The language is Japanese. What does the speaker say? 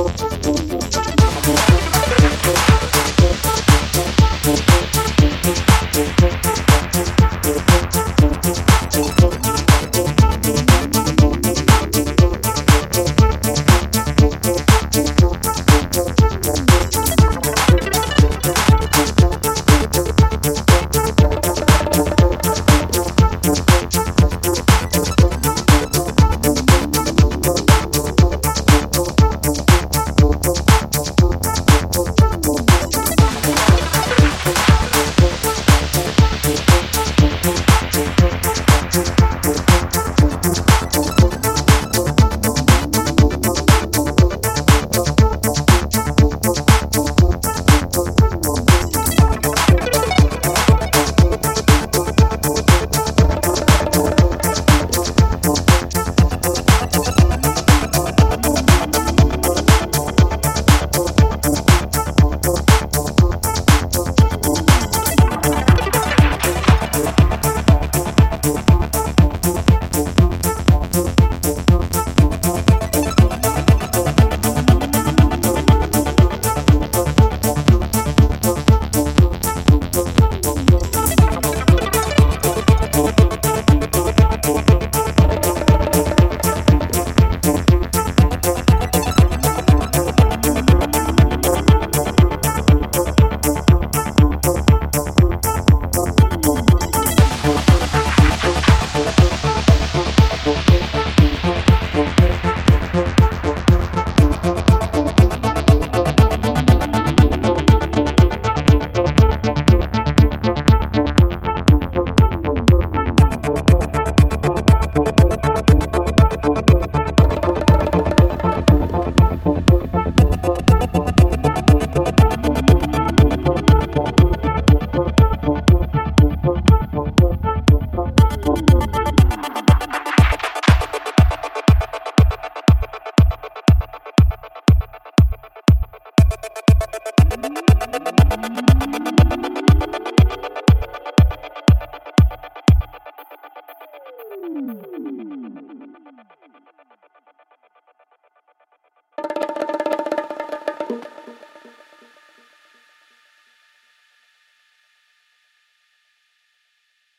Thank you. Gracias.